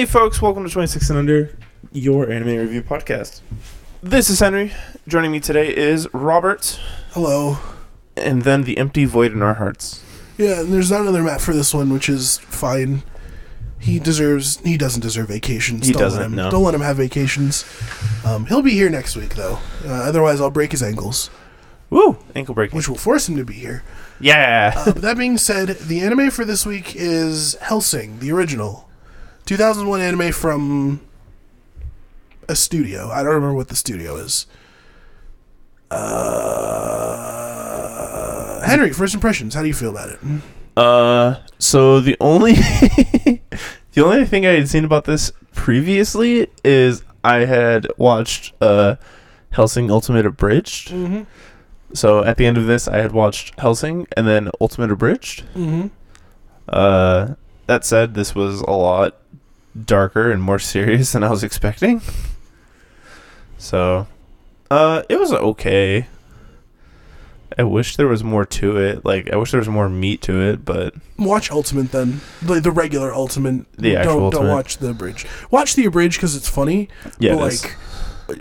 Hey, folks, welcome to 26 and Under, your anime review podcast. This is Henry. Joining me today is Robert, Hello. and then the empty void in our hearts. Yeah, and there's not another map for this one, which is fine. He deserves. He doesn't deserve vacations. He Don't let doesn't, him- no. Don't let him have vacations. Um, he'll be here next week, though. Uh, otherwise, I'll break his ankles, Woo! Ankle breaking. which will force him to be here. Yeah! Uh, but that being said, the anime for this week is Hellsing, the original, 2001 anime from a studio. I don't remember what the studio is. Uh, Henry, first impressions. How do you feel about it? Uh, so the only the only thing I had seen about this previously is I had watched uh Hellsing Ultimate Abridged. Mm-hmm. So at the end of this, I had watched Hellsing and then Ultimate Abridged. Mm-hmm. Uh, that said, this was a lot darker and more serious than I was expecting. So, uh, it was okay. I wish there was more to it. Like, I wish there was more meat to it, but Watch Ultimate then, the, the regular Ultimate. The actual don't, Ultimate. Don't watch the abridged. Watch the abridged because it's funny. yeah, but like,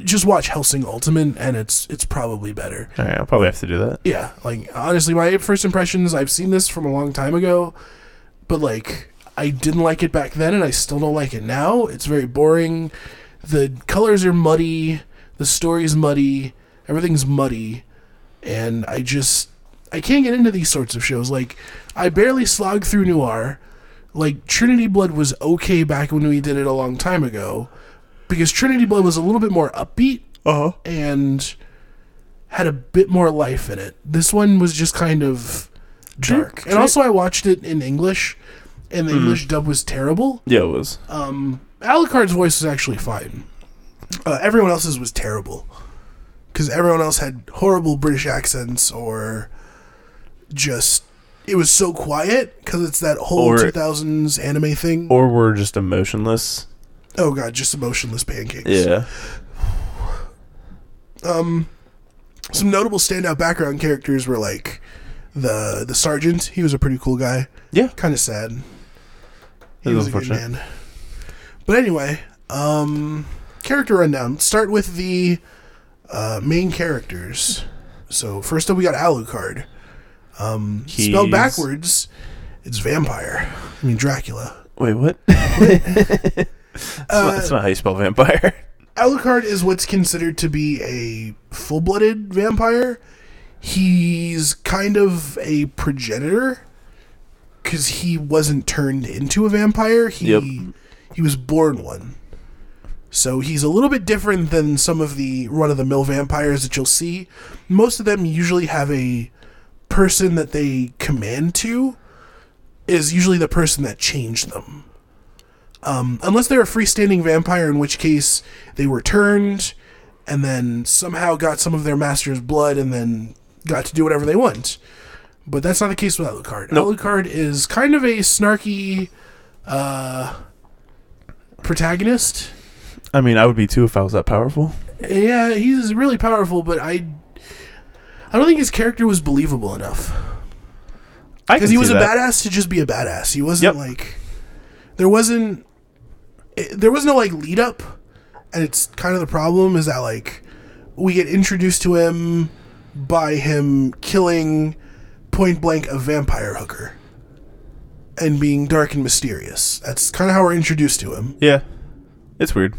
just watch Hellsing Ultimate, and it's it's probably better. All right, I'll probably have to do that. Yeah, like honestly, my first impressions. I've seen this from a long time ago, but like I didn't like it back then, and I still don't like it now. It's very boring. The colors are muddy. The story's muddy. Everything's muddy, and I just I can't get into these sorts of shows. Like I barely slog through Noir. Like Trinity Blood was okay back when we did it a long time ago, because Trinity Blood was a little bit more upbeat Uh huh. and had a bit more life in it. This one was just kind of dark. And also, I watched it in English, and the English dub was terrible. Yeah, it was. Um, Alucard's voice was actually fine. Uh, everyone else's was terrible because everyone else had horrible British accents or just. It was so quiet because it's that whole Or- 2000s anime thing. Or we're just emotionless. oh god, just emotionless pancakes. Yeah. um some notable standout background characters were like the the sergeant he was a pretty cool guy Yeah. kind of sad he was a good man. But anyway um character rundown. Start with the uh, main characters. So first up we got alucard. Um spelled backwards it's vampire. I mean dracula. Wait, what? that's, not, that's not how you spell vampire. Alucard is what's considered to be a full blooded vampire. He's kind of a progenitor because he wasn't turned into a vampire. He Yep. he was born one. So he's a little bit different than some of the run of the mill vampires that you'll see. Most of them usually have a person that they command to is usually the person that changed them. Um, unless they're a freestanding vampire, in which case they were turned and then somehow got some of their master's blood and then got to do whatever they want. But that's not the case with Alucard. Nope. Alucard is kind of a snarky uh, protagonist. I mean, I would be too if I was that powerful. Yeah, he's really powerful, but I, I don't think his character was believable enough. I because he was see a badass to just be a badass. He wasn't Yep. like there wasn't it, there was no like lead up, and it's kind of the problem is that like we get introduced to him by him killing point blank a vampire hooker and being dark and mysterious. That's kind of how we're introduced to him. Yeah. It's weird.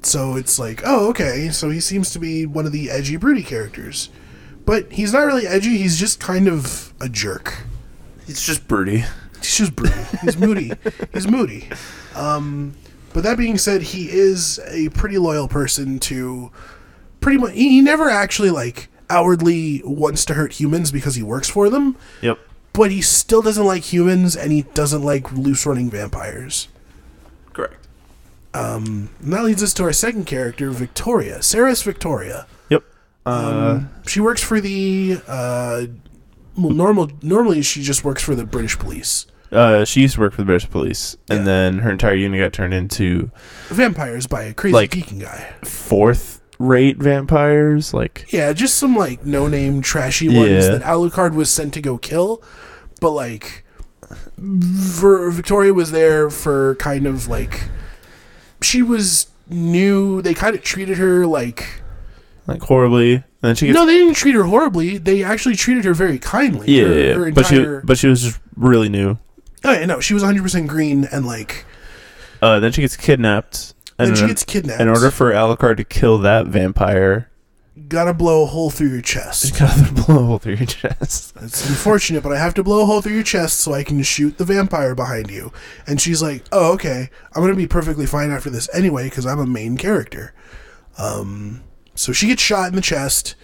So it's like, oh, okay. So he seems to be one of the edgy, broody characters. But he's not really edgy, he's just kind of a jerk. It's just broody. He's just broody. He's moody. He's moody. Um, but that being said, he is a pretty loyal person to pretty much. He he never actually like outwardly wants to hurt humans because he works for them, Yep. but he still doesn't like humans and he doesn't like loose running vampires. Correct. And that leads us to our second character, Victoria. Seras Victoria. Yep. Uh, She works for the. Uh, well, normal. Normally, she just works for the British police. uh, she used to work for the British police, and Yeah. then her entire unit got turned into Vampires by a crazy Like- geeking guy. Fourth-rate vampires. Like, Yeah, just some like no name trashy ones Yeah. that Alucard was sent to go kill, but like Ver- Victoria was there for kind of like she was new. They kind of treated her like like horribly. And then she gets no, they didn't treat her horribly. They actually treated her very kindly. yeah, her, yeah, her yeah. but she but she was just really new. oh yeah, no, she was 100 percent green and like Uh, then she gets kidnapped. Then she in- gets kidnapped. in order for Alucard to kill that vampire, gotta blow a hole through your you chest. gotta blow a hole through your chest. It's unfortunate, but I have to blow a hole through your chest so I can shoot the vampire behind you. And she's like, "Oh, okay. I'm gonna be perfectly fine after this anyway because I'm a main character." Um, so she gets shot in the chest.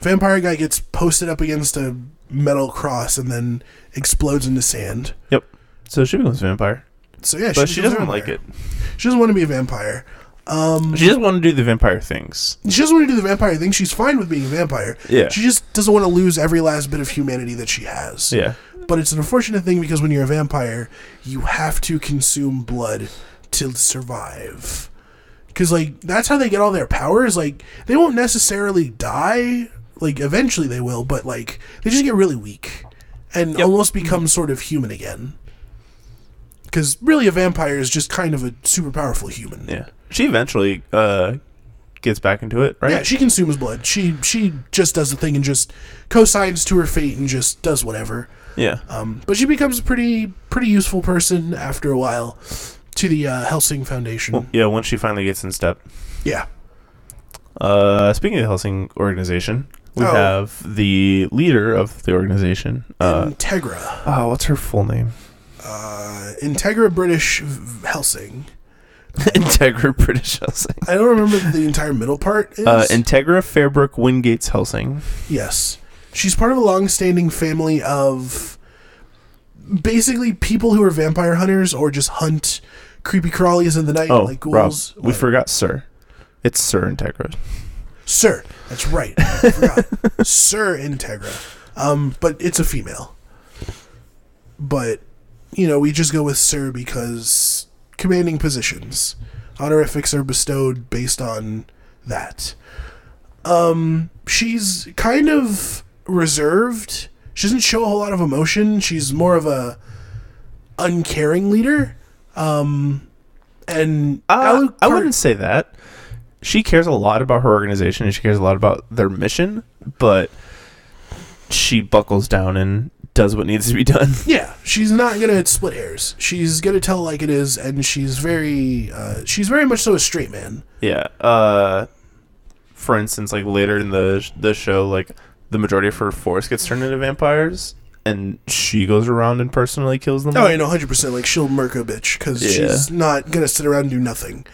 Vampire guy gets posted up against a metal cross and then explodes into sand. Yep. So she becomes a vampire, So yeah, but she a doesn't like it. She doesn't want to be a vampire. Um, She doesn't want to do the vampire things. she doesn't want to do the vampire thing. She's fine with being a vampire. Yeah. She just doesn't want to lose every last bit of humanity that she has. Yeah. But it's an unfortunate thing because when you're a vampire, you have to consume blood to survive. Because, like, that's how they get all their powers. Like, they won't necessarily die. Like, eventually they will, but, like, they just get really weak and Yep. almost become sort of human again. Because, really, a vampire is just kind of a super powerful human. Yeah. She eventually uh gets back into it, right? Yeah, she consumes blood. She she just does the thing and just co-signs to her fate and just does whatever. yeah. Um, but she becomes a pretty pretty useful person after a while to the uh, Hellsing Foundation. Yeah, once she finally gets in step. Yeah, Uh, speaking of the Hellsing organization, we Oh. have the leader of the organization. Uh, Integra, oh, what's her full name? Uh, Integra British Hellsing. Integra British Hellsing. I don't remember the entire middle part. Is. Uh, Integra Fairbrook Wingates Hellsing. yes, she's part of a long-standing family of basically people who are vampire hunters or just hunt creepy crawlies in the night Oh, like Rob, ghouls. we forgot Sir. It's Sir Integra. Sir. That's right. I forgot. Sir Integra. Um, but it's a female. But, you know, we just go with Sir because commanding positions. Honorifics are bestowed based on that. Um, she's kind of reserved. She doesn't show a whole lot of emotion. She's more of a uncaring leader. Um, and Uh, I wouldn't say that. She cares a lot about her organization and she cares a lot about their mission, but she buckles down and does what needs to be done. Yeah, she's not gonna split hairs. She's gonna tell like it is, and she's very, uh, she's very much so a straight man. Yeah. Uh, for instance, like later in the the show, like the majority of her force gets turned into vampires, and she goes around and personally kills them. Oh, you know, hundred percent. Like she'll murk a bitch because Yeah. she's not gonna sit around and do nothing.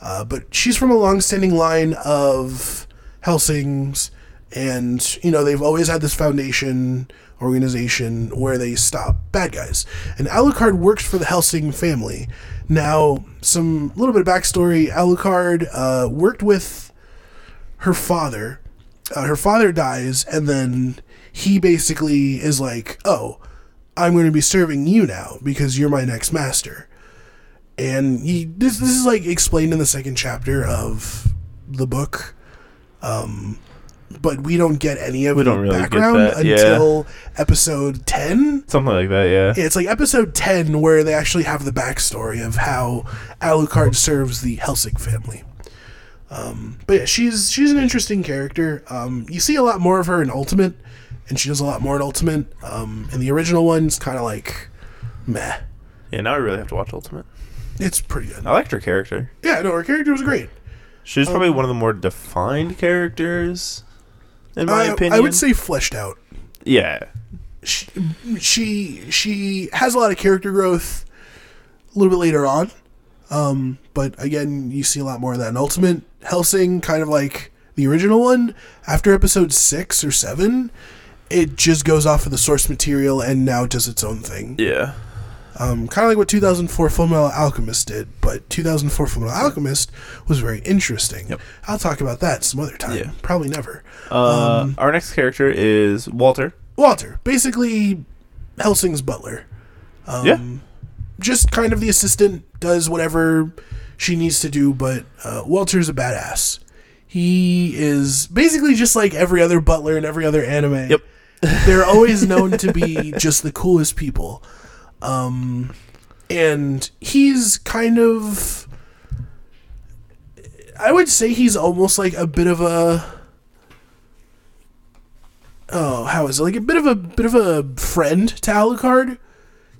Uh, but she's from a long-standing line of Hellsings, and you know they've always had this foundation organization where they stop bad guys. And Alucard works for the Hellsing family. Now, some little bit of backstory: Alucard uh, worked with her father. Uh, her father dies, and then he basically is like, "Oh, I'm going to be serving you now because you're my next master." And he this this is like explained in the second chapter of the book. Um but we don't get any of We the really background that, yeah. until episode 10. something like that. Yeah. It's like episode 10 where they actually have the backstory of how Alucard serves the Hellsing family. Um, but yeah, she's she's an interesting character. Um, you see a lot more of her in Ultimate, and she does a lot more in Ultimate. Um, in the original one's kind of like meh. Yeah. Now I really have to watch Ultimate. It's pretty good. I liked her character. Yeah, no, her character was great. She's Um, probably one of the more defined characters, in my I, opinion. I would say fleshed out. Yeah. She, she she has a lot of character growth a little bit later on. Um, but again, you see a lot more of that in Ultimate. Hellsing, kind of like the original one, after episode six or seven, it just goes off of the source material and now does its own thing. Yeah. Um, kind of like what 2004 Fullmetal Alchemist did, but 2004 Fullmetal Alchemist was very interesting. Yep. I'll talk about that some other time. Yeah. Probably never. Uh, Um, our next character is Walter. Walter, basically Hellsing's butler. Um, Yeah. Just kind of the assistant, does whatever she needs to do, but uh, Walter's a badass. He is basically just like every other butler in every other anime. Yep. They're always known to be just the coolest people. Um, and he's kind of I would say he's almost like a bit of a. Oh, how is it? Like a bit of a bit of a friend to Alucard,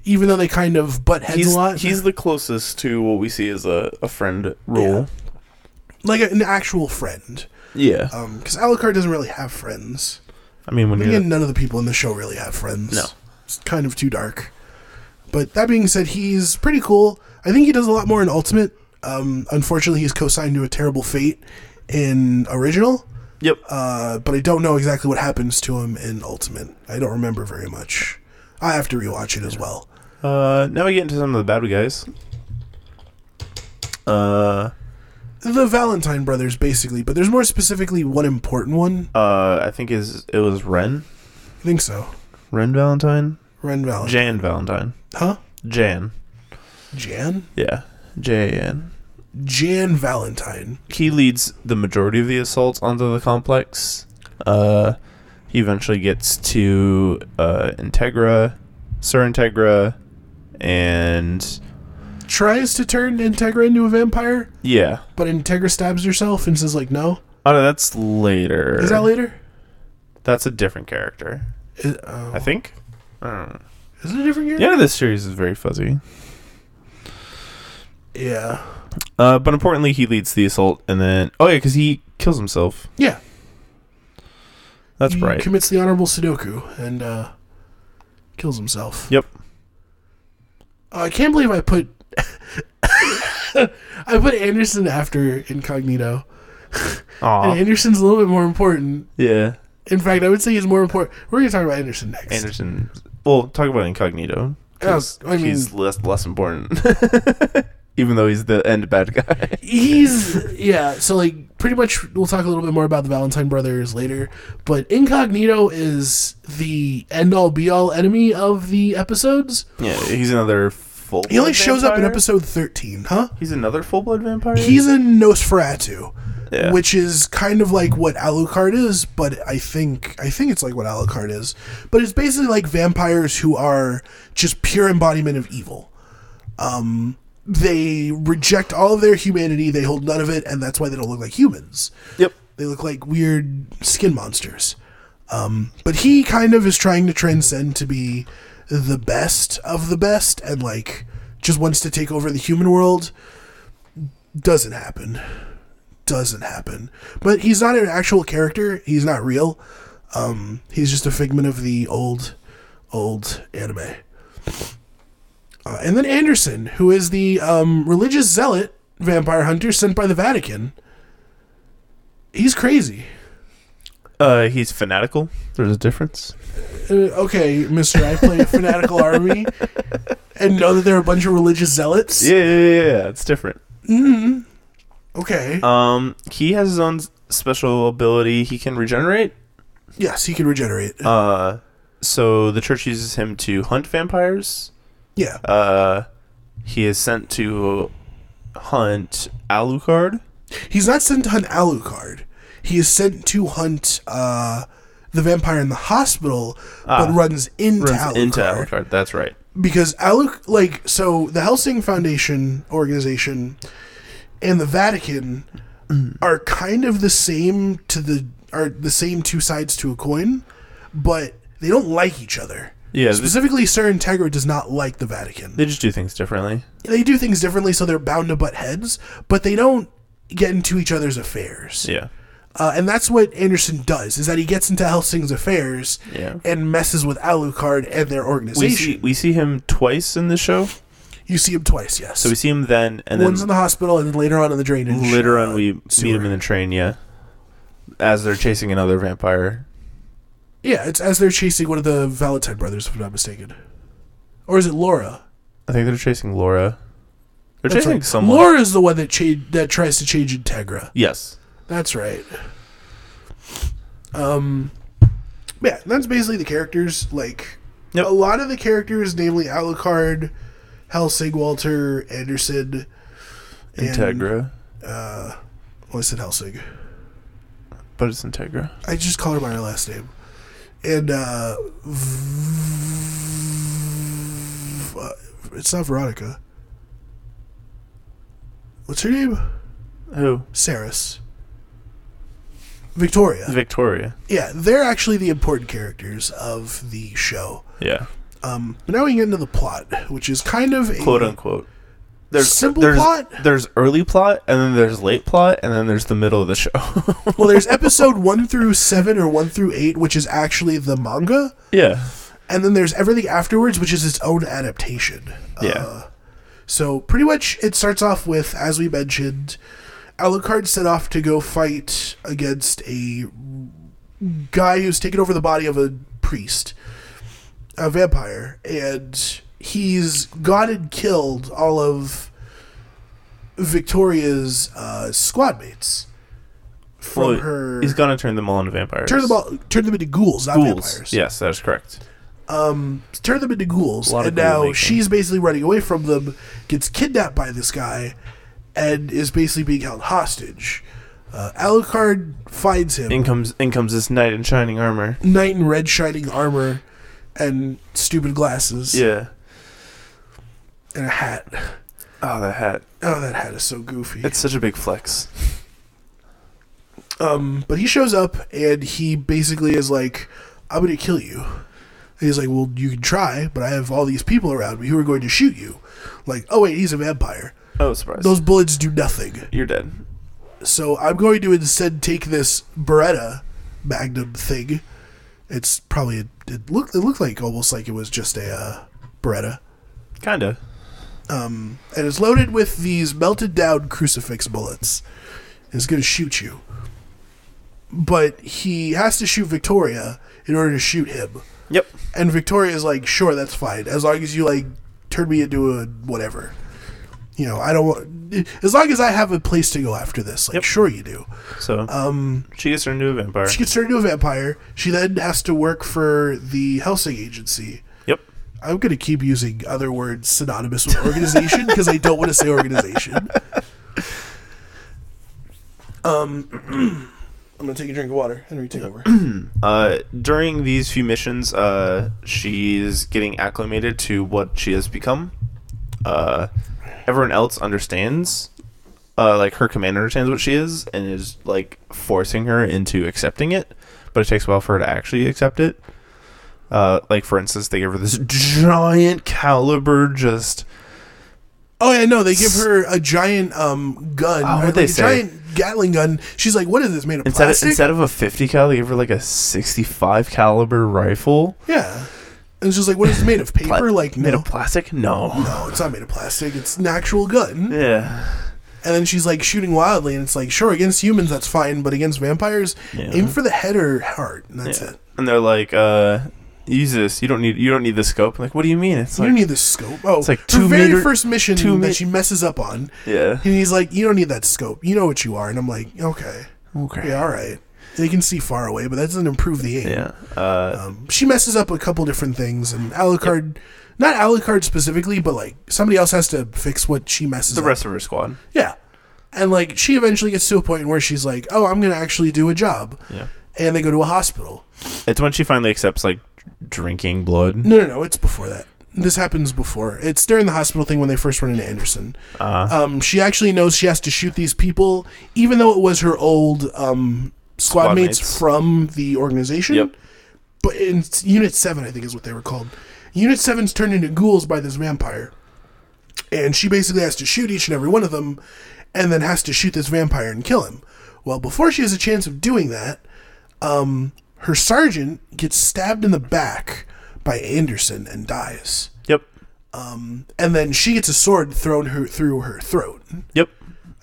even though they kind of butt heads He's a lot. he's the closest to what we see as a, a friend role. like an actual friend, Yeah. because Alucard doesn't really have friends. I mean, when Again, none of the people in the show really have friends. No. It's kind of too dark. But that being said, he's pretty cool. I think he does a lot more in Ultimate. Um, unfortunately, he's co-signed to a terrible fate in Original. Yep. Uh, but I don't know exactly what happens to him in Ultimate. I don't remember very much. I have to rewatch it as well. Uh, now we get into some of the bad guys. Uh, The Valentine brothers, basically, but there's more specifically one important one. uh, I think is it was Ren, I think so. Ren Valentine, Ren Valentine. Jan Valentine, huh? Jan. Jan? Yeah, J A N. Jan Valentine. He leads the majority of the assaults onto the complex. Uh, he eventually gets to uh, Integra, Sir Integra, and Tries to turn Integra into a vampire, yeah. but Integra stabs herself and says, like, no. Oh no, that's later. Is that later? That's a different character, Is, oh. I think. I don't know. Is it a different The character? end of this series is very fuzzy. Yeah. Uh, but importantly, he leads the assault, and then oh yeah, because he kills himself. Yeah. That's he right. commits the honorable Sudoku and uh, kills himself. Yep. Uh, I can't believe I put I put Anderson after Incognito. Aw. And Anderson's a little bit more important. Yeah. In fact, I would say he's more important. We're going to talk about Anderson next. Anderson. Well, talk about Incognito. 'cause I mean- he's less less important. Even though he's the end bad guy. He's yeah. So like, pretty much, we'll talk a little bit more about the Valentine brothers later. But Incognito is the end all be all enemy of the episodes. Yeah, he's another full. He only shows up in episode thirteen, huh? He's another full blood vampire. He's a Nosferatu, Yeah. which is kind of like what Alucard is, but I think I think it's like what Alucard is. But it's basically like vampires who are just pure embodiment of evil. Um, they reject all of their humanity. They hold none of it, and that's why they don't look like humans. Yep. They look like weird skin monsters. Um, but he kind of is trying to transcend to be the best of the best and like just wants to take over the human world. Doesn't happen. Doesn't happen. But he's not an actual character. He's not real. Um, he's just a figment of the old, old anime. Uh, and then Anderson, who is the um, religious zealot vampire hunter sent by the Vatican. He's crazy. Uh, he's fanatical. There's a difference. Uh, okay, Mister, I play a fanatical army and know that there are a bunch of religious zealots. Yeah, yeah, yeah, yeah. It's different. Okay. Um, he has his own special ability. He can regenerate. yes, he can regenerate. Uh, so the church uses him to hunt vampires. yeah. Uh, he is sent to hunt Alucard. He's not sent to hunt Alucard. He is sent to hunt uh, the vampire in the hospital, but Ah. runs into Runs Alucard. into Alucard. That's right. because Aluc like so the Hellsing Foundation organization and the Vatican are kind of the same to the are the same two sides to a coin, but they don't like each other. Yeah, Specifically, Sir Integra does not like the Vatican. they just do things differently. They do things differently, so they're bound to butt heads, but they don't get into each other's affairs. Yeah. Uh, and that's what Anderson does: is that he gets into Hellsing's affairs Yeah. and messes with Alucard and their We organization. see we see him twice in the show. You see him twice, yes. So we see him then, and One's then in the hospital, and then later on in the drainage. later uh, on we meet him in the train. Yeah, as they're chasing another vampire. Yeah, it's as they're chasing one of the Valentine brothers, if I'm not mistaken. Or is it Laura? I think they're chasing Laura. They're That's chasing right. someone. Laura is the one that cha- that tries to change Integra. Yes. That's right. Um, yeah, that's basically the characters. Like Yep. a lot of the characters, namely Alucard, Hellsing, Walter, Anderson, and- Integra, Uh, well, I said Hellsing. but it's Integra. I just call her by her last name. And uh, v- uh, it's not Veronica. What's her name? Who? Seras, Victoria. Victoria. Yeah, they're actually the important characters of the show. Yeah. Um, but now we get into the plot, which is kind of a Quote unquote. There's Simple there's, plot? There's early plot, and then there's late plot, and then there's the middle of the show. well. There's episode one through seven or one through eight, which is actually the manga, yeah. and then there's everything afterwards, which is its own adaptation. Yeah. Uh, so pretty much, it starts off with, as we mentioned, Alucard set off to go fight against a guy who's taken over the body of a priest, a vampire, and he's gone and killed all of Victoria's uh, squad mates from Well, her. He's gonna turn them all into vampires. turn them all, turn them into ghouls, not Ghouls. vampires. Yes, that is correct. um, turn them into ghouls, and now making. she's basically running away from them, gets kidnapped by this guy, and is basically being held hostage. Uh, Alucard finds him, In comes in comes this knight in shining armor. knight in red shining armor and stupid glasses Yeah. and a hat. Oh, that hat. Oh, that hat is so goofy. It's such a big flex. Um, but he shows up and he basically is like, "I'm going to kill you." And he's like, "Well, you can try, but I have all these people around me who are going to shoot you." Like, oh wait, he's a vampire. Oh, surprise. Those bullets do nothing. You're dead. So I'm going to instead take this Beretta Magnum thing. It's probably a, it looked it looked like almost like it was just a uh, Beretta, Kinda. um, and it's loaded with these melted down crucifix bullets. It's going to shoot you, but he has to shoot Victoria in order to shoot him. Yep. And Victoria is like, "Sure, that's fine, as long as you like turn me into a whatever." You know, I don't want as long as I have a place to go after this. Like, Yep. sure you do. So Um, she gets turned into a vampire. She gets turned into a vampire. She then has to work for the Hellsing Agency. Yep. I'm going to keep using other words synonymous with organization because I don't want to say organization. Um, I'm going to take a drink of water. Henry, take over. Uh, during these few missions, uh, she's getting acclimated to what she has become. Uh, everyone else understands, uh, like her commander understands what she is and is like forcing her into accepting it, but it takes a while for her to actually accept it. Uh, like for instance, they give her this giant caliber, just Oh, yeah, no, they give her a giant um, gun. Oh, what'd like they a say? giant Gatling gun. She's like, what is this, made of instead of, instead of a fifty cal, they give her like a sixty-five caliber rifle. yeah. And it's just like, what is it made of? Paper? Pla- like, made no. of plastic? No. no, it's not made of plastic. It's an actual gun. Yeah. And then she's like shooting wildly, and it's like, sure, against humans that's fine, but against vampires, Yeah. aim for the head or heart, and that's Yeah. it. And they're like, uh, use this. You don't need. You don't need the scope. I'm like, what do you mean? It's You like, don't need the scope. Oh, It's like her very meter- first mission two that mi- she messes up on, yeah. and he's like, "You don't need that scope. You know what you are." And I'm like, "Okay, Okay. yeah, all right." They can see far away, but that doesn't improve the aim. Yeah. Uh, Um, she messes up a couple different things, and Alucard, not Alucard specifically, but like somebody else has to fix what she messes the up. The rest of her squad. Yeah. And like she eventually gets to a point where she's like, "Oh, I'm going to actually do a job." Yeah. And they go to a hospital. It's when she finally accepts like drinking blood. No, no, no, it's before that. This happens before. It's during the hospital thing when they first run into Anderson. Uh, Um, she actually knows she has to shoot these people, even though it was her old um, squad, Squad mates, mates. from the organization. Yep. But in Unit 7, I think is what they were called. Unit 7's turned into ghouls by this vampire. And she basically has to shoot each and every one of them, and then has to shoot this vampire and kill him. Well, before she has a chance of doing that, um, her sergeant gets stabbed in the back by Anderson and dies. yep. And then she gets a sword thrown her through her throat, Yep.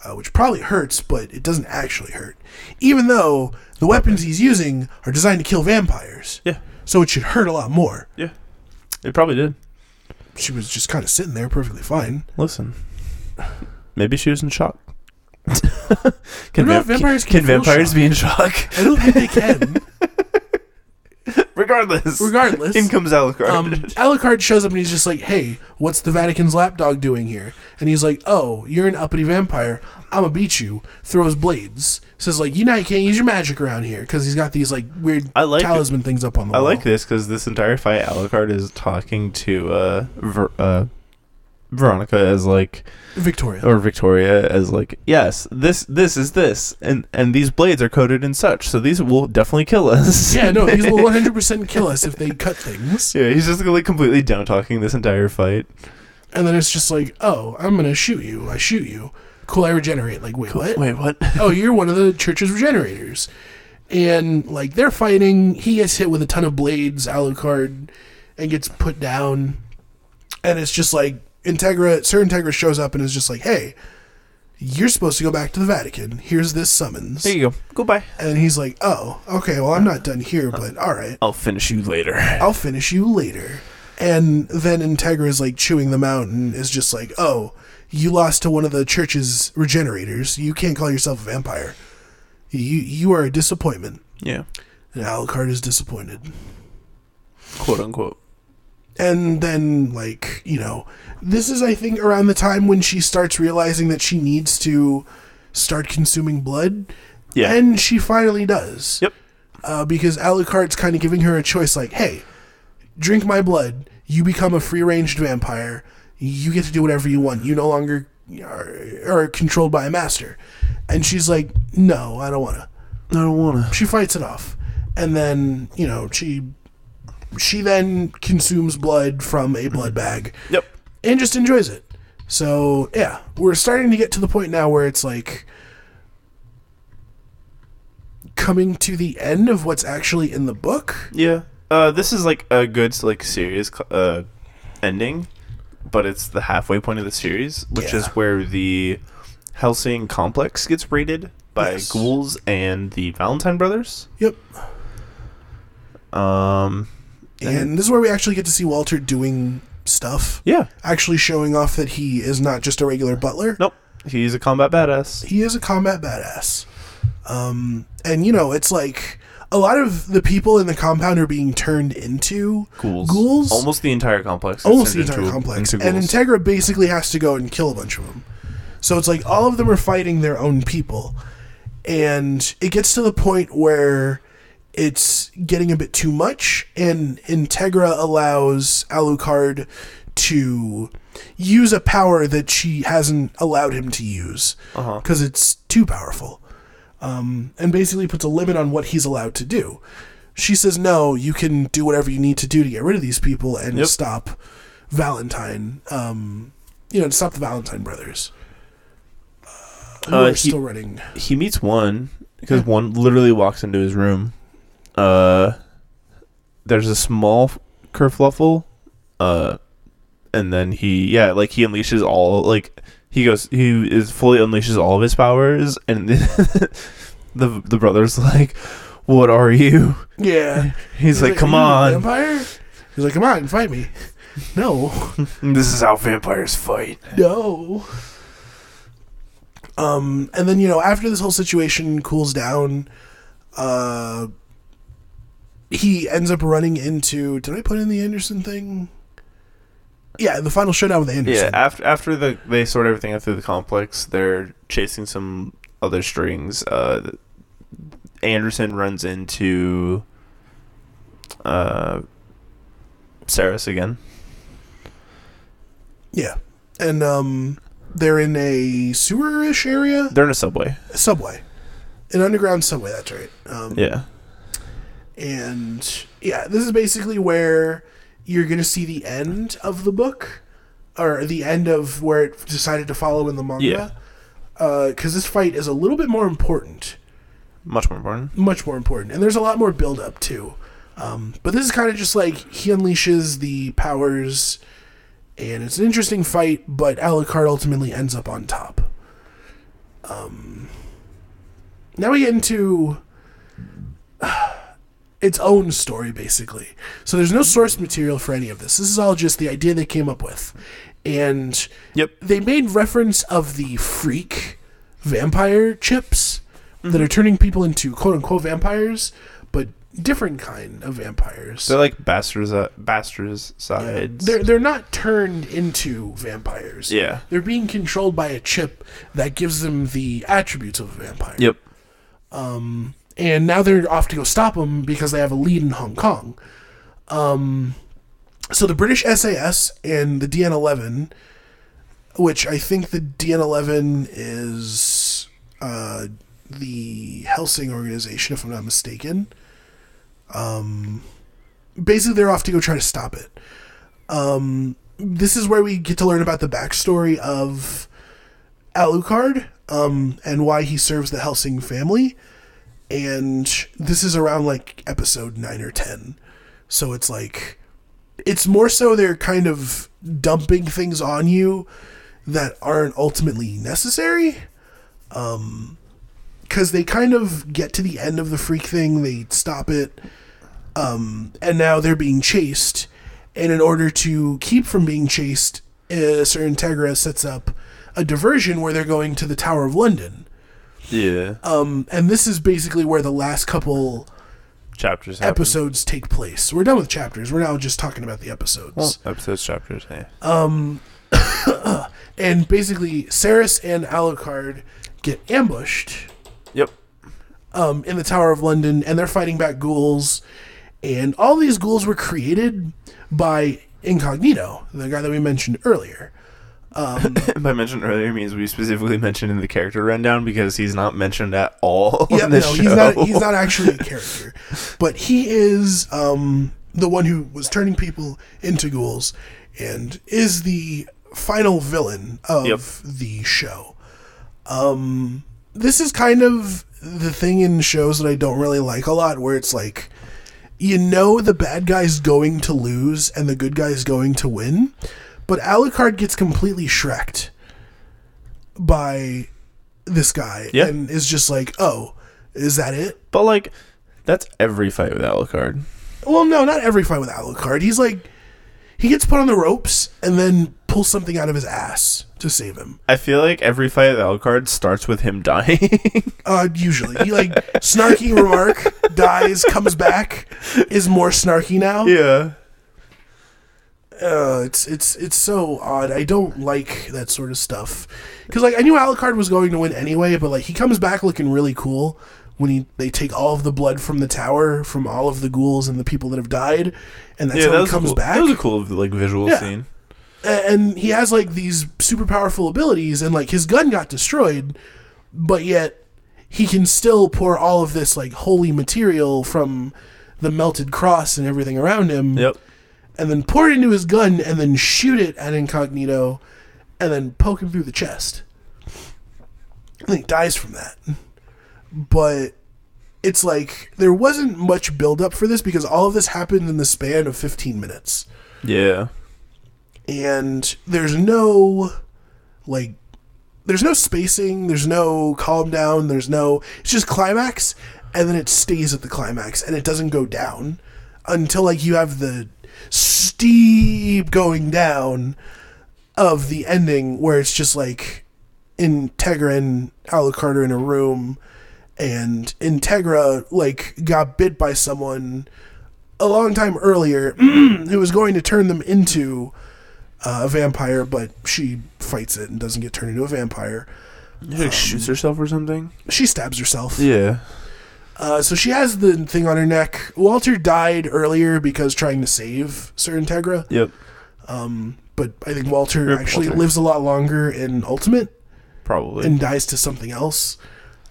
Uh, which probably hurts, but it doesn't actually hurt. Even though the weapons he's using are designed to kill vampires. Yeah. So it should hurt a lot more. Yeah. It probably did. She was just kind of sitting there perfectly fine. Listen. Maybe she was in shock. can, vamp- vampires can, can vampires shock. be in shock? I don't think they can. Regardless. Regardless. In comes Alucard. um, Alucard shows up and he's just like, "Hey, what's the Vatican's lapdog doing here?" And he's like, "Oh, you're an uppity vampire. I'ma beat you." Throws blades. Says like, "You know, you can't use your magic around here," because he's got these like weird I like it. talisman things up on the wall. I wall. like this because this entire fight, Alucard is talking to uh, Ver- uh, Veronica as like Victoria. or Victoria as like yes this this is this and and these blades are coated in such so these will definitely kill us yeah, no, these will 100% kill us if they cut things. yeah he's just like completely down talking this entire fight And then it's just like, oh, I'm going to shoot you. I shoot you. Cool, I regenerate. Like, wait, what? wait what oh, you're one of the church's regenerators. And, like, they're fighting. He gets hit with a ton of blades, Alucard, and gets put down. And it's just like, Integra, Sir Integra shows up and is just like, hey, you're supposed to go back to the Vatican. Here's this summons. there you go goodbye And he's like, oh, okay, well, I'm not done here, but all right. I'll finish you later I'll finish you later. And then Integra is like chewing them out and is just like, oh, you lost to one of the church's regenerators. You can't call yourself a vampire. You you are a disappointment. yeah And Alucard is disappointed. quote unquote And then, like, you know, this is, I think, around the time when she starts realizing that she needs to start consuming blood. yeah And she finally does. Yep. Uh, because Alucard's kind of giving her a choice like, hey, drink my blood. You become a free ranged vampire. You get to do whatever you want. You no longer are, are controlled by a master. And she's like, no, I don't want to. I don't wanna She fights it off. And then, you know, she. She then consumes blood from a blood bag yep and just enjoys it. So yeah, we're starting to get to the point now where it's like coming to the end of what's actually in the book. Yeah. Uh, this is like a good like series uh, ending, but it's the halfway point of the series, which is where the Hellsing complex gets raided by Yes. ghouls and the Valentine brothers. Yep. Um. And this is where we actually get to see Walter doing stuff, Yeah. actually showing off that he is not just a regular butler. Nope. He's a combat badass. He is a combat badass. Um, and you know, it's like a lot of the people in the compound are being turned into Ghouls. Ghouls? Almost the entire complex. almost the entire complex. And. Integra basically has to go and kill a bunch of them. So it's like all of them are fighting their own people. And it gets to the point where it's getting a bit too much, and Integra allows Alucard to use a power that she hasn't allowed him to use Uh-huh. because it's too powerful. Um, and basically puts a limit on what he's allowed to do. She says, no, you can do whatever you need to do to get rid of these people and Yep. stop Valentine, um, you know, to stop the Valentine brothers. Uh, Uh, he- still running. he meets one because one literally walks into his room. Uh, there's a small kerfluffle, uh, and then he yeah like he unleashes all like he goes he is fully unleashes all of his powers and the the brother's like, "What are you?" Yeah. He's, like, "Come "Are you a on, Vampire? He's like, come on, fight me. No. this is how vampires fight." no. Um, and then you know after this whole situation cools down, uh, he ends up running into. Did I put in the Anderson thing? Yeah, the final showdown with Anderson. Yeah, after after the they sort everything out through the complex, they're chasing some other strings. Uh, Anderson runs into uh, Seras again. Yeah, and um, they're in a sewerish area, They're in a subway. A subway, an underground subway. That's right. Um, Yeah, and yeah, this is basically where you're going to see the end of the book, or the end of where it decided to follow in the manga. Yeah. Because this fight is a little bit more important, much more important. much more important, and there's a lot more build up too. Um, but this is kind of just like he unleashes the powers, and it's an interesting fight. But Alucard ultimately ends up on top. Um, now we get into its own story, basically. So there's no source material for any of this. This is all just the idea they came up with, and Yep. they made reference of the freak vampire chips that are turning people into quote unquote vampires, but different kind of vampires. They're like bastards. Uh, bastards sides. They're they're not turned into vampires. yeah. They're being controlled by a chip that gives them the attributes of a vampire. Yep. And now they're off to go stop them because they have a lead in Hong Kong. Um, so the British SAS and the DN11 which I think the DN11 is uh, the Hellsing organization, if I'm not mistaken. Um, basically, they're off to go try to stop it. Um, this is where we get to learn about the backstory of Alucard um, and why he serves the Hellsing family. And this is around like episode 9 or 10. So it's like, it's more so they're kind of dumping things on you that aren't ultimately necessary. Um, because they kind of get to the end of the freak thing, they stop it, um, and now they're being chased. And in order to keep from being chased, uh, Sir Integra sets up a diversion where they're going to the Tower of London. Yeah. Um, and this is basically where the last couple chapters. happen. episodes take place. We're done with chapters. We're now just talking about the episodes. Well, episodes, chapters. Yeah. and basically, Seras and Alucard get ambushed Yep. um, in the Tower of London, and they're fighting back ghouls. And all these ghouls were created by Incognito, the guy that we mentioned earlier. By mentioned earlier means we specifically mentioned in the character rundown because he's not mentioned at all Yeah, in no, show. he's not. He's not actually a character, but he is um, the one who was turning people into ghouls, and is the final villain of Yep. the show. Um, this is kind of the thing in shows that I don't really like a lot, where it's like, you know, the bad guy's going to lose and the good guy's going to win, but Alucard gets completely shreked by this guy Yeah. and is just like, oh, is that it? But like, that's every fight with Alucard. Well, no, not every fight with Alucard. He's like, he gets put on the ropes and then pulls something out of his ass to save him. I feel like every fight with Alucard starts with him dying. Uh, usually, he like snarky remark dies, comes back, is more snarky now. yeah. Uh, it's it's it's so odd. I don't like that sort of stuff because like I knew Alucard was going to win anyway, but like he comes back looking really cool when he they take all of the blood from the tower from all of the ghouls and the people that have died, and that's Yeah, how that he comes cool. back. That was a cool like visual Yeah. scene. And he has like these super powerful abilities and like his gun got destroyed but yet he can still pour all of this like holy material from the melted cross and everything around him Yep. And then pour it into his gun and then shoot it at incognito and then poke him through the chest. And he dies from that. But it's like there wasn't much build up for this because all of this happened in the span of 15 minutes. Yeah. and there's no like there's no spacing there's no calm down there's no it's just climax and then it stays at the climax and it doesn't go down until like you have the steep going down of the ending where it's just like Integra and Alucard are in a room and Integra like got bit by someone a long time earlier who was going to turn them into uh, a vampire, but she fights it and doesn't get turned into a vampire. She like, shoots herself or something. She stabs herself. Yeah. Uh, so she has the thing on her neck. Walter died earlier because trying to save Sir Integra, Yep. but I think Walter Rip actually Walter. lives a lot longer in Ultimate Probably. and dies to something else,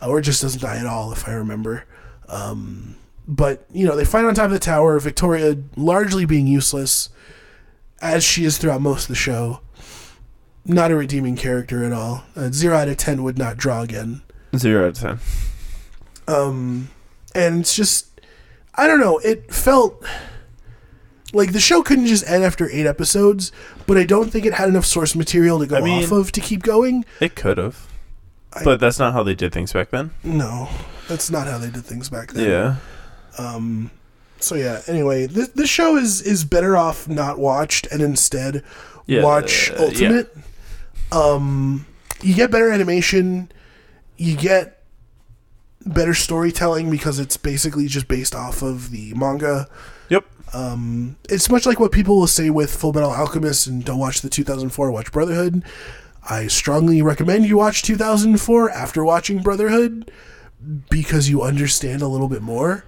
uh, or just doesn't die at all, if I remember. Um, but you know, they fight on top of the tower. Victoria largely being useless, as she is throughout most of the show. Not a redeeming character at all. Uh, zero out of ten would not draw again. Zero out of ten. Um, and it's just, I don't know. It felt like the show couldn't just end after eight episodes, but I don't think it had enough source material to go I mean- off of to keep going. It could have. But that's not how they did things back then. No, that's not how they did things back then. Yeah. Um, so yeah. Anyway, this this show is is better off not watched and instead Yeah, watch uh, Ultimate. Um, you get better animation. You get better storytelling because it's basically just based off of the manga. Yep. Um, it's much like what people will say with Full Metal Alchemist and don't watch the 2004 Watch Brotherhood. I strongly recommend you watch 2004 after watching Brotherhood because you understand a little bit more.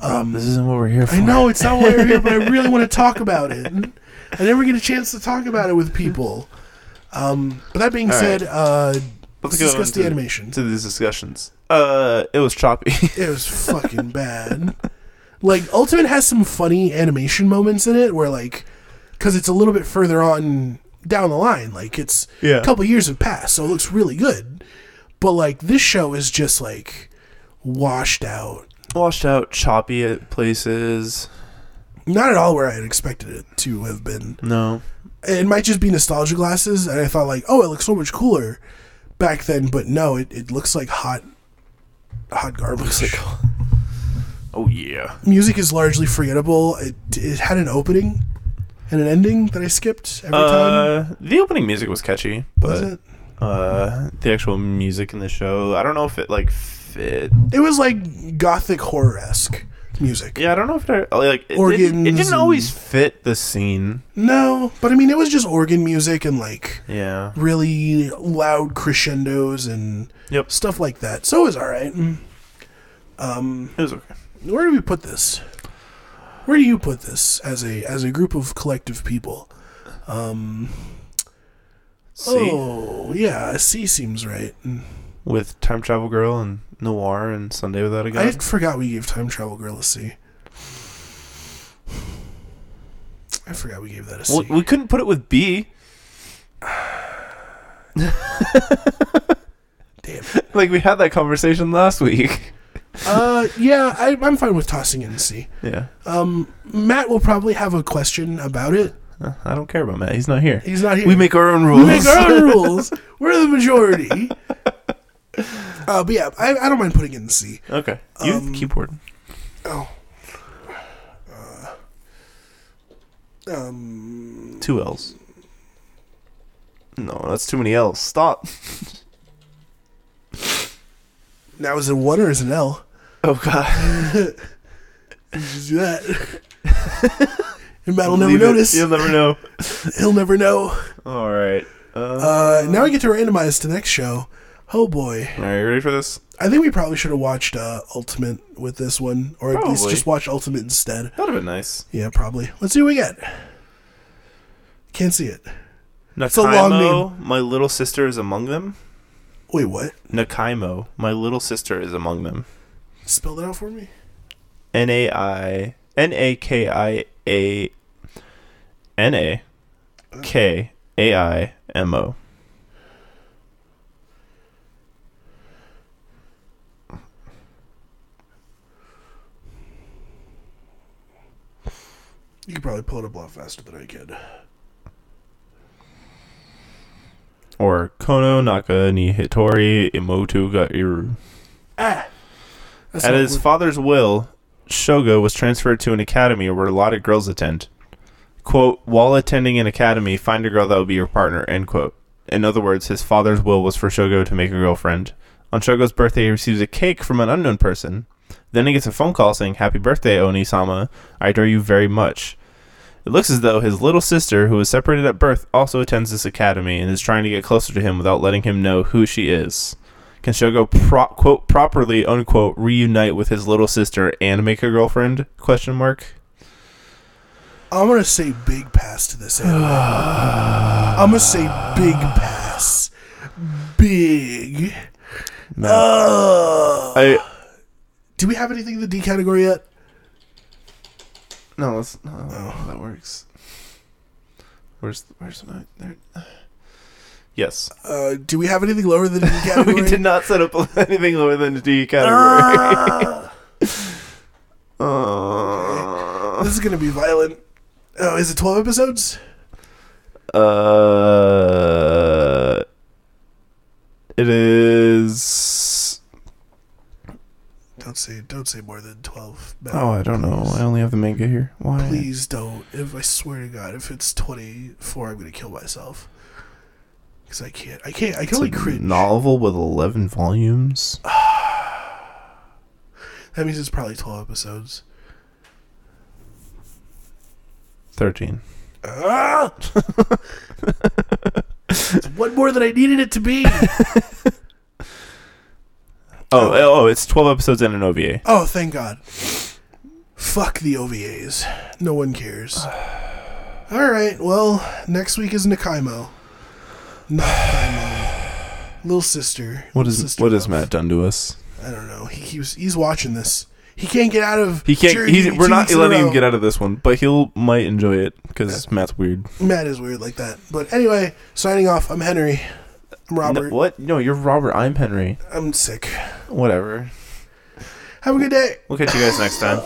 Um, this isn't what we're here for. I know it's not why we're here, but I really want to talk about it. I never get a chance to talk about it with people. Um, but that being All said, uh, let's go discuss the into- animation. To these discussions. Uh, it was choppy. It was fucking bad. Like Ultimate has some funny animation moments in it where like cuz it's a little bit further on down the line, like it's Yeah. a couple years have passed, so it looks really good. But like this show is just like washed out. Washed out, choppy at places. Not at all where I had expected it to have been. No. It might just be nostalgia glasses and I thought like, "Oh, it looks so much cooler back then," but no, it, it looks like hot hot garbage. Oh yeah. music is largely forgettable. It, it had an opening and an ending that I skipped every time. Uh, the opening music was catchy, Was but it? uh, the actual music in the show, I don't know if it like fit. It was like gothic horror esque music. Yeah, I don't know if it like it, Organs didn't, it didn't always fit the scene. No, but I mean, it was just organ music and like Yeah. really loud crescendos and Yep. stuff like that. So it was all right. Mm. Um, It was okay. where do we put this? Where do you put this as a as a group of collective people? Um, See, oh yeah, C seems right. With Time Travel Girl and Noir and Sunday Without a I God. forgot we gave Time Travel Girl a C. I forgot we gave that a C. Well, we couldn't put it with B. Damn. Like we had that conversation last week. Uh, yeah, I, I'm fine with tossing in C. Yeah. Um, Matt will probably have a question about it. Uh, I don't care about Matt. He's not here. He's not here. We make our own rules. We make our own rules. We're the majority. Uh, but yeah, I, I don't mind putting it in C. okay. You Um, keyboard. Oh. Uh, um, Two L's. No, that's too many L's. Stop. now is it one or is it an L? Oh God. Just do that. and Matt will never it. notice. You'll never know. He'll never know. All right. Uh, Uh, now we get to randomize the next show. Oh boy. are you ready for this? I think we probably should have watched uh, Ultimate with this one, or at least just watch Ultimate instead. That'd have been nice. Yeah, probably. Let's see what we get. Can't see it. Nakaimo, a long my little sister is among them. Wait, what? Nakaimo, my little sister is among them. Spell that out for me. N A I N A K I A N A K A I M O. You could probably pull it up a lot faster than I could. Or Kono Naka ni Hitori Imoto ga Iru. Ah! That's At his what- father's will, Shogo was transferred to an academy where a lot of girls attend. Quote, while attending an academy, find a girl that will be your partner, end quote. In other words, his father's will was for Shogo to make a girlfriend. On Shogo's birthday, he receives a cake from an unknown person. Then he gets a phone call saying, Happy birthday, Oni-sama. I adore you very much. It looks as though his little sister, who was separated at birth, also attends this academy and is trying to get closer to him without letting him know who she is. Can Shogo pro- quote properly unquote reunite with his little sister and make a girlfriend? Question mark. I'm gonna say big pass to this. anime. I'm gonna say big pass. Big. Uh, I do we have anything in the D category yet? No, that's no, that works. Where's where's my there? Yes, Uh, do we have anything lower than D category? we did not set up anything lower than the D category. Ah! Uh, this is gonna be violent. Oh, is it 12 episodes? uh, it is. Don't say don't say more than 12. Matt. Oh, I don't know. I only have the manga here. Why? Please don't. If I swear to God, if it's 24, I'm gonna kill myself. Cause I can't. I can't. I can It's only a cringe. novel with eleven volumes. That means it's probably 12 episodes. Thirteen. Ah! it's one more than I needed it to be. Oh, oh, it's twelve episodes and an OVA. Oh, thank God. Fuck the OVAs. No one cares. All right. Well, next week is Nakaimo. Mom. Little sister. What Little sister what has. Matt done to us? I don't know. He, he was, he's watching this. He can't get out of. He can't. He's, we're not weeks in a letting him get out of this one, but he'll might enjoy it because Matt's weird. Matt is weird like that. But anyway, signing off. I'm Henry. Robert. No, what? No, you're Robert. I'm Henry. I'm sick. Whatever. Have a good day. We'll catch you guys next time.